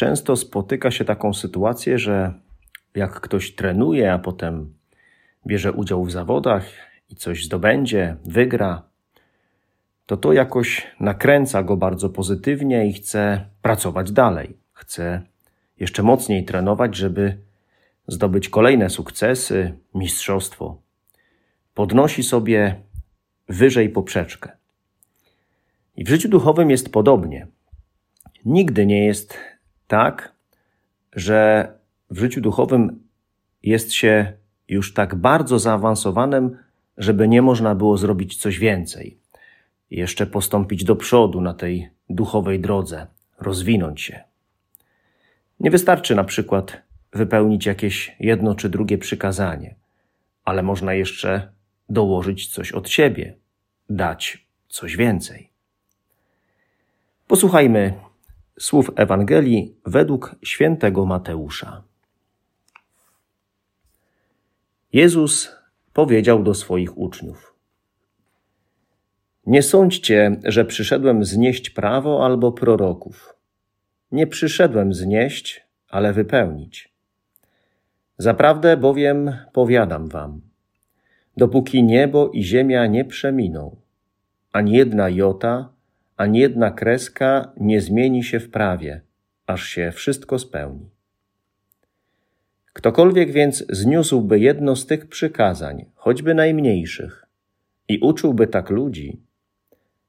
często spotyka się taką sytuację, że jak ktoś trenuje, a potem bierze udział w zawodach i coś zdobędzie, wygra, to to jakoś nakręca go bardzo pozytywnie i chce pracować dalej. Chce jeszcze mocniej trenować, żeby zdobyć kolejne sukcesy, mistrzostwo. Podnosi sobie wyżej poprzeczkę. I w życiu duchowym jest podobnie. Nigdy nie jest tak, że w życiu duchowym jest się już tak bardzo zaawansowanym, żeby nie można było zrobić coś więcej. Jeszcze postąpić do przodu na tej duchowej drodze, rozwinąć się. Nie wystarczy na przykład wypełnić jakieś jedno czy drugie przykazanie, ale można jeszcze dołożyć coś od siebie, dać coś więcej. Posłuchajmy słów Ewangelii według świętego Mateusza. Jezus powiedział do swoich uczniów: Nie sądźcie, że przyszedłem znieść prawo albo proroków. Nie przyszedłem znieść, ale wypełnić. Zaprawdę bowiem powiadam wam, dopóki niebo i ziemia nie przeminą, ani jedna jota, ani jedna kreska nie zmieni się w prawie, aż się wszystko spełni. Ktokolwiek więc zniósłby jedno z tych przykazań, choćby najmniejszych, i uczyłby tak ludzi,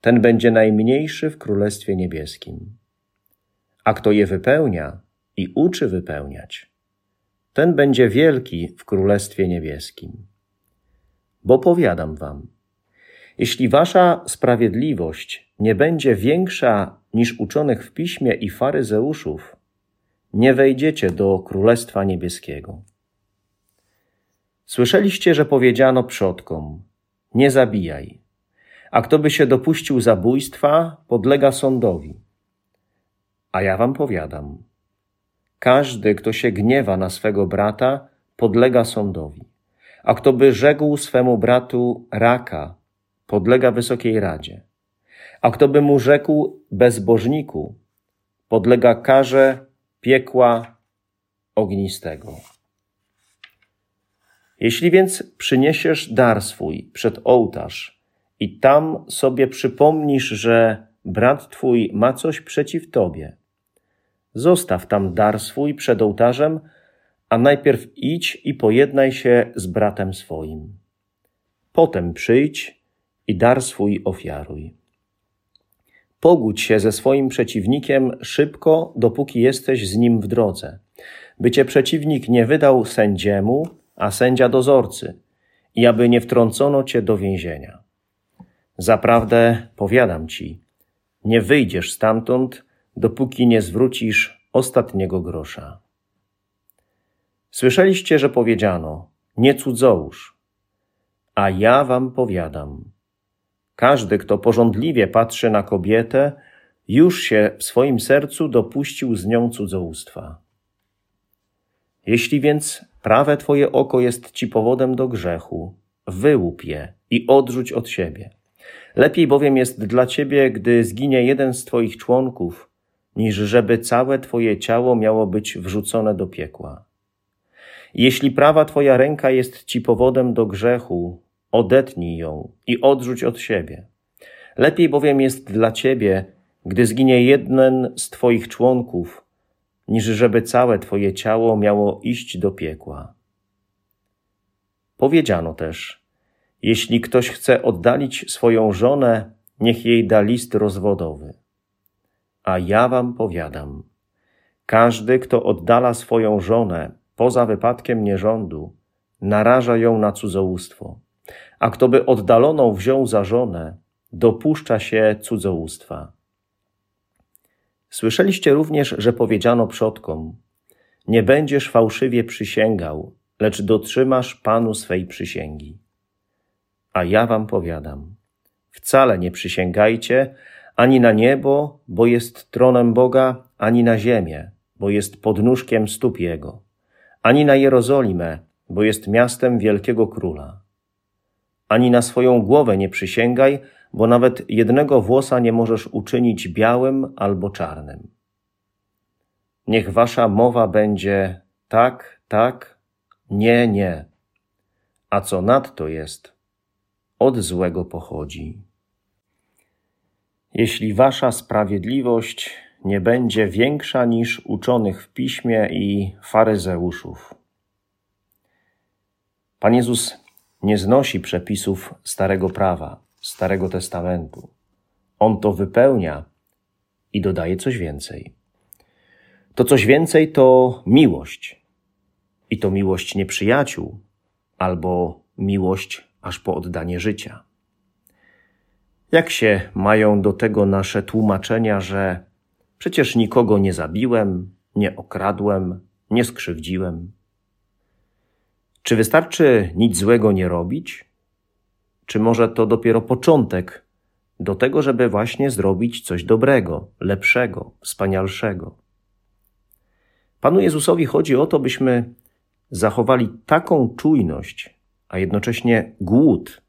ten będzie najmniejszy w Królestwie Niebieskim. A kto je wypełnia i uczy wypełniać, ten będzie wielki w Królestwie Niebieskim. Bo powiadam wam, jeśli wasza sprawiedliwość nie będzie większa niż uczonych w piśmie i faryzeuszów, nie wejdziecie do Królestwa Niebieskiego. Słyszeliście, że powiedziano przodkom: Nie zabijaj, a kto by się dopuścił zabójstwa, podlega sądowi. A ja wam powiadam: każdy, kto się gniewa na swego brata, podlega sądowi. A kto by rzekł swemu bratu raka, podlega Wysokiej Radzie. A kto by mu rzekł bezbożniku, podlega karze piekła ognistego. Jeśli więc przyniesiesz dar swój przed ołtarz i tam sobie przypomnisz, że brat twój ma coś przeciw tobie, zostaw tam dar swój przed ołtarzem, a najpierw idź i pojednaj się z bratem swoim. Potem przyjdź i dar swój ofiaruj. Pogódź się ze swoim przeciwnikiem szybko, dopóki jesteś z nim w drodze, by cię przeciwnik nie wydał sędziemu, a sędzia dozorcy, i aby nie wtrącono cię do więzienia. Zaprawdę powiadam ci, nie wyjdziesz stamtąd, dopóki nie zwrócisz ostatniego grosza. Słyszeliście, że powiedziano: Nie cudzołóż, a ja wam powiadam, każdy, kto porządliwie patrzy na kobietę, już się w swoim sercu dopuścił z nią cudzołóstwa. Jeśli więc prawe twoje oko jest ci powodem do grzechu, wyłup je i odrzuć od siebie. Lepiej bowiem jest dla ciebie, gdy zginie jeden z twoich członków, niż żeby całe twoje ciało miało być wrzucone do piekła. Jeśli prawa twoja ręka jest ci powodem do grzechu, odetnij ją i odrzuć od siebie. Lepiej bowiem jest dla ciebie, gdy zginie jeden z twoich członków, niż żeby całe twoje ciało miało iść do piekła. Powiedziano też, jeśli ktoś chce oddalić swoją żonę, niech jej da list rozwodowy. A ja wam powiadam, każdy, kto oddala swoją żonę poza wypadkiem nierządu, naraża ją na cudzołóstwo a kto by oddaloną wziął za żonę, dopuszcza się cudzołóstwa. Słyszeliście również, że powiedziano przodkom: nie będziesz fałszywie przysięgał, lecz dotrzymasz Panu swej przysięgi. A ja wam powiadam, wcale nie przysięgajcie ani na niebo, bo jest tronem Boga, ani na ziemię, bo jest podnóżkiem stóp Jego, ani na Jerozolimę, bo jest miastem wielkiego króla. Ani na swoją głowę nie przysięgaj, bo nawet jednego włosa nie możesz uczynić białym albo czarnym. Niech wasza mowa będzie tak, tak, nie, nie. A co nadto jest, od złego pochodzi. Jeśli wasza sprawiedliwość nie będzie większa niż uczonych w piśmie i faryzeuszów. Pan Jezus nie znosi przepisów Starego Prawa, Starego Testamentu. On to wypełnia i dodaje coś więcej. To coś więcej to miłość. I to miłość nieprzyjaciół, albo miłość aż po oddanie życia. Jak się mają do tego nasze tłumaczenia, że przecież nikogo nie zabiłem, nie okradłem, nie skrzywdziłem? Czy wystarczy nic złego nie robić? Czy może to dopiero początek do tego, żeby właśnie zrobić coś dobrego, lepszego, wspanialszego? Panu Jezusowi chodzi o to, byśmy zachowali taką czujność, a jednocześnie głód,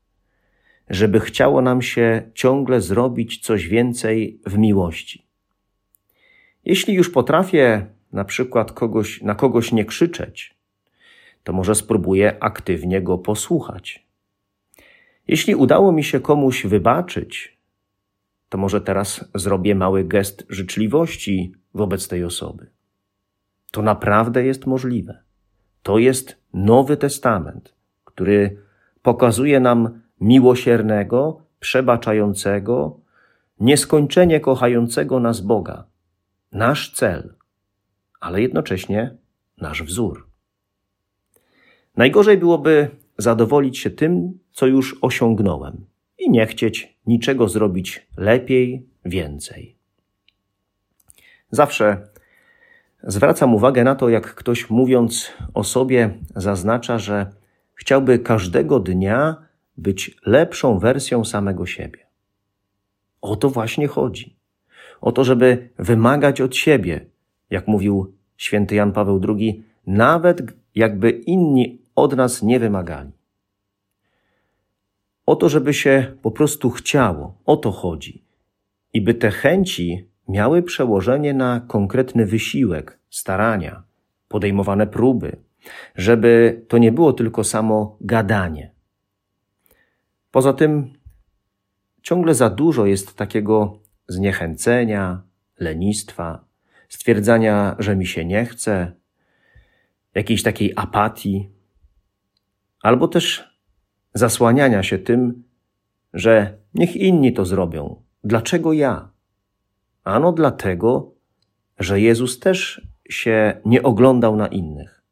żeby chciało nam się ciągle zrobić coś więcej w miłości. Jeśli już potrafię na przykład kogoś, na kogoś nie krzyczeć, to może spróbuję aktywnie go posłuchać. Jeśli udało mi się komuś wybaczyć, to może teraz zrobię mały gest życzliwości wobec tej osoby. To naprawdę jest możliwe. To jest Nowy Testament, który pokazuje nam miłosiernego, przebaczającego, nieskończenie kochającego nas Boga. Nasz cel, ale jednocześnie nasz wzór. Najgorzej byłoby zadowolić się tym, co już osiągnąłem i nie chcieć niczego zrobić lepiej, więcej. Zawsze zwracam uwagę na to, jak ktoś mówiąc o sobie zaznacza, że chciałby każdego dnia być lepszą wersją samego siebie. O to właśnie chodzi. O to, żeby wymagać od siebie, jak mówił święty Jan Paweł II, nawet jakby inni od nas nie wymagali. O to, żeby się po prostu chciało, o to chodzi. I by te chęci miały przełożenie na konkretny wysiłek, starania, podejmowane próby, żeby to nie było tylko samo gadanie. Poza tym ciągle za dużo jest takiego zniechęcenia, lenistwa, stwierdzania, że mi się nie chce, jakiejś takiej apatii, albo też zasłaniania się tym, że niech inni to zrobią. Dlaczego ja? Ano dlatego, że Jezus też się nie oglądał na innych,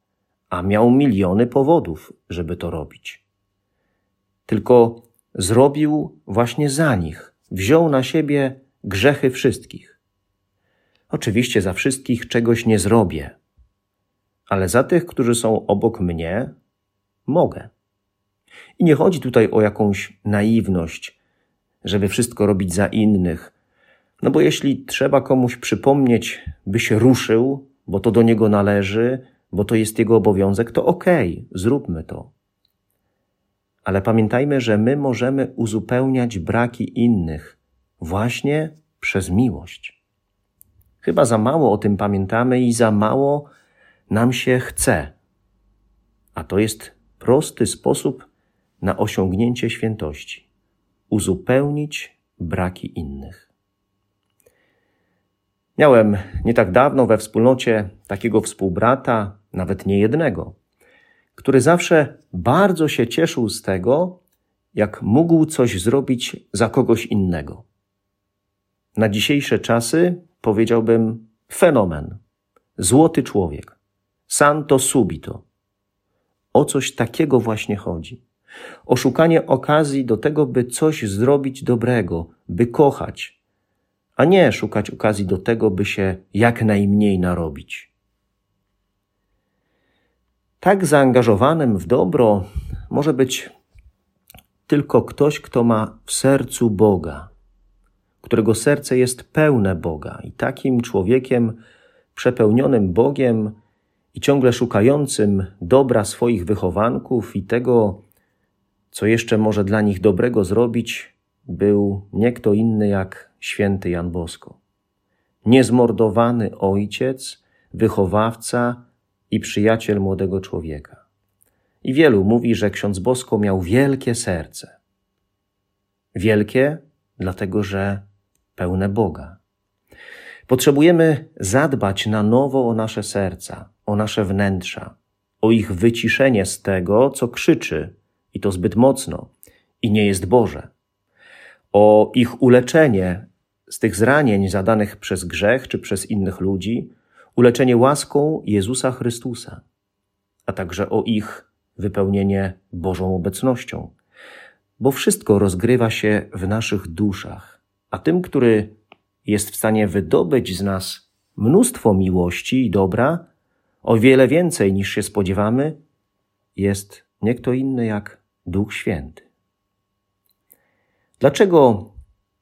a miał miliony powodów, żeby to robić. Tylko zrobił właśnie za nich, wziął na siebie grzechy wszystkich. Oczywiście za wszystkich czegoś nie zrobię, ale za tych, którzy są obok mnie, mogę. I nie chodzi tutaj o jakąś naiwność, żeby wszystko robić za innych. No bo jeśli trzeba komuś przypomnieć, by się ruszył, bo to do niego należy, bo to jest jego obowiązek, to okej, okay, zróbmy to. Ale pamiętajmy, że my możemy uzupełniać braki innych właśnie przez miłość. Chyba za mało o tym pamiętamy i za mało nam się chce. A to jest prosty sposób na osiągnięcie świętości uzupełnić braki innych. Miałem nie tak dawno we wspólnocie takiego współbrata, nawet nie jednego, który zawsze bardzo się cieszył z tego, jak mógł coś zrobić za kogoś innego. Na dzisiejsze czasy powiedziałbym fenomen, złoty człowiek, santo subito. O coś takiego właśnie chodzi. O szukanie okazji do tego, by coś zrobić dobrego, by kochać, a nie szukać okazji do tego, by się jak najmniej narobić. Tak zaangażowanym w dobro może być tylko ktoś, kto ma w sercu Boga, którego serce jest pełne Boga. I takim człowiekiem przepełnionym Bogiem i ciągle szukającym dobra swoich wychowanków i tego, co jeszcze może dla nich dobrego zrobić, był nie kto inny jak święty Jan Bosko. Niezmordowany ojciec, wychowawca i przyjaciel młodego człowieka. I wielu mówi, że ksiądz Bosko miał wielkie serce. Wielkie, dlatego że pełne Boga. Potrzebujemy zadbać na nowo o nasze serca, o nasze wnętrza, o ich wyciszenie z tego, co krzyczy, i to zbyt mocno, i nie jest Boże, o ich uleczenie z tych zranień zadanych przez grzech czy przez innych ludzi, uleczenie łaską Jezusa Chrystusa, a także o ich wypełnienie Bożą obecnością, bo wszystko rozgrywa się w naszych duszach, a tym, który jest w stanie wydobyć z nas mnóstwo miłości i dobra, o wiele więcej niż się spodziewamy, jest nie kto inny jak Duch Święty. Dlaczego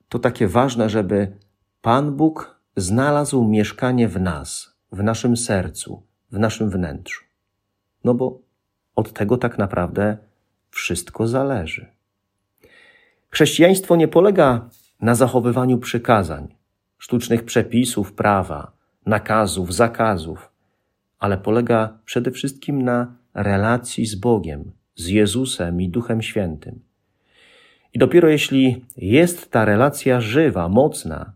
to takie ważne, żeby Pan Bóg znalazł mieszkanie w nas, w naszym sercu, w naszym wnętrzu? No bo od tego tak naprawdę wszystko zależy. Chrześcijaństwo nie polega na zachowywaniu przykazań, sztucznych przepisów prawa, nakazów, zakazów, ale polega przede wszystkim na relacji z Bogiem, z Jezusem i Duchem Świętym. I dopiero jeśli jest ta relacja żywa, mocna,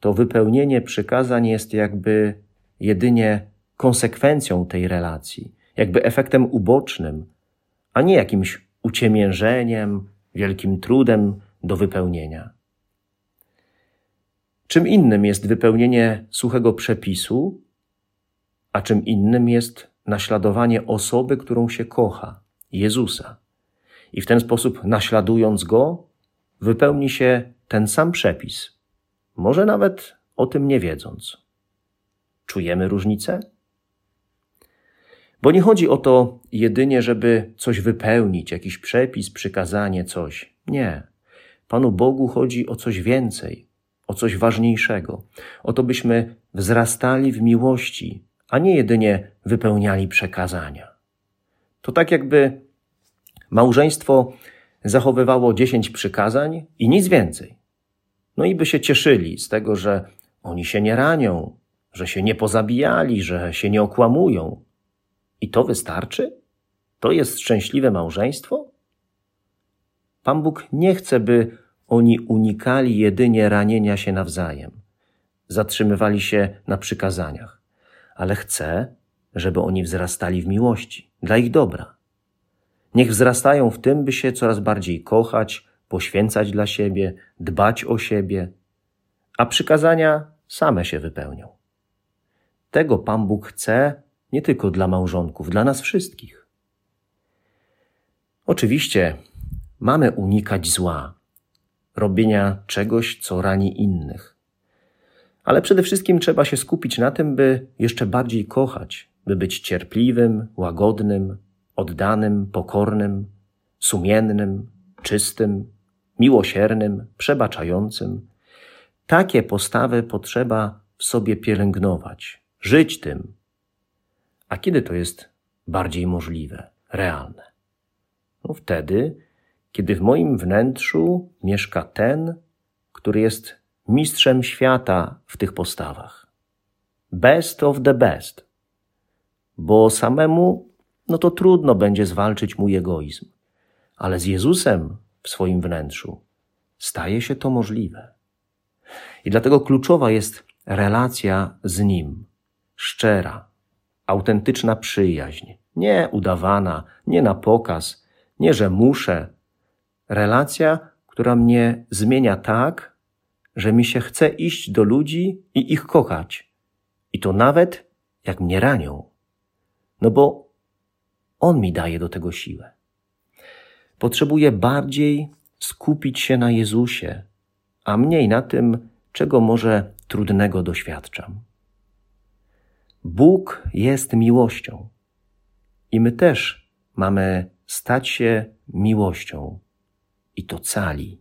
to wypełnienie przykazań jest jakby jedynie konsekwencją tej relacji, jakby efektem ubocznym, a nie jakimś uciemiężeniem, wielkim trudem do wypełnienia. Czym innym jest wypełnienie suchego przepisu, a czym innym jest naśladowanie osoby, którą się kocha, Jezusa. I w ten sposób, naśladując Go, wypełni się ten sam przepis, może nawet o tym nie wiedząc. Czujemy różnicę? Bo nie chodzi o to jedynie, żeby coś wypełnić, jakiś przepis, przykazanie, coś. Nie. Panu Bogu chodzi o coś więcej, o coś ważniejszego, o to, byśmy wzrastali w miłości, a nie jedynie wypełniali przekazania. To tak jakby małżeństwo zachowywało dziesięć przykazań i nic więcej. No i by się cieszyli z tego, że oni się nie ranią, że się nie pozabijali, że się nie okłamują. I to wystarczy? To jest szczęśliwe małżeństwo? Pan Bóg nie chce, by oni unikali jedynie ranienia się nawzajem, zatrzymywali się na przykazaniach, ale chce, żeby oni wzrastali w miłości, dla ich dobra. Niech wzrastają w tym, by się coraz bardziej kochać, poświęcać dla siebie, dbać o siebie, a przykazania same się wypełnią. Tego Pan Bóg chce nie tylko dla małżonków, dla nas wszystkich. Oczywiście mamy unikać zła, robienia czegoś, co rani innych. Ale przede wszystkim trzeba się skupić na tym, by jeszcze bardziej kochać, by być cierpliwym, łagodnym, oddanym, pokornym, sumiennym, czystym, miłosiernym, przebaczającym. Takie postawy potrzeba w sobie pielęgnować, żyć tym. A kiedy to jest bardziej możliwe, realne? No wtedy, kiedy w moim wnętrzu mieszka ten, który jest mistrzem świata w tych postawach. Best of the best. Bo samemu, no to trudno będzie zwalczyć mój egoizm. Ale z Jezusem w swoim wnętrzu staje się to możliwe. I dlatego kluczowa jest relacja z Nim, szczera, autentyczna przyjaźń, nie udawana, nie na pokaz, nie że muszę, Relacja, która mnie zmienia tak, że mi się chce iść do ludzi i ich kochać. I to nawet jak mnie ranią. No bo On mi daje do tego siłę. Potrzebuję bardziej skupić się na Jezusie, a mniej na tym, czego może trudnego doświadczam. Bóg jest miłością. I my też mamy stać się miłością i to cali.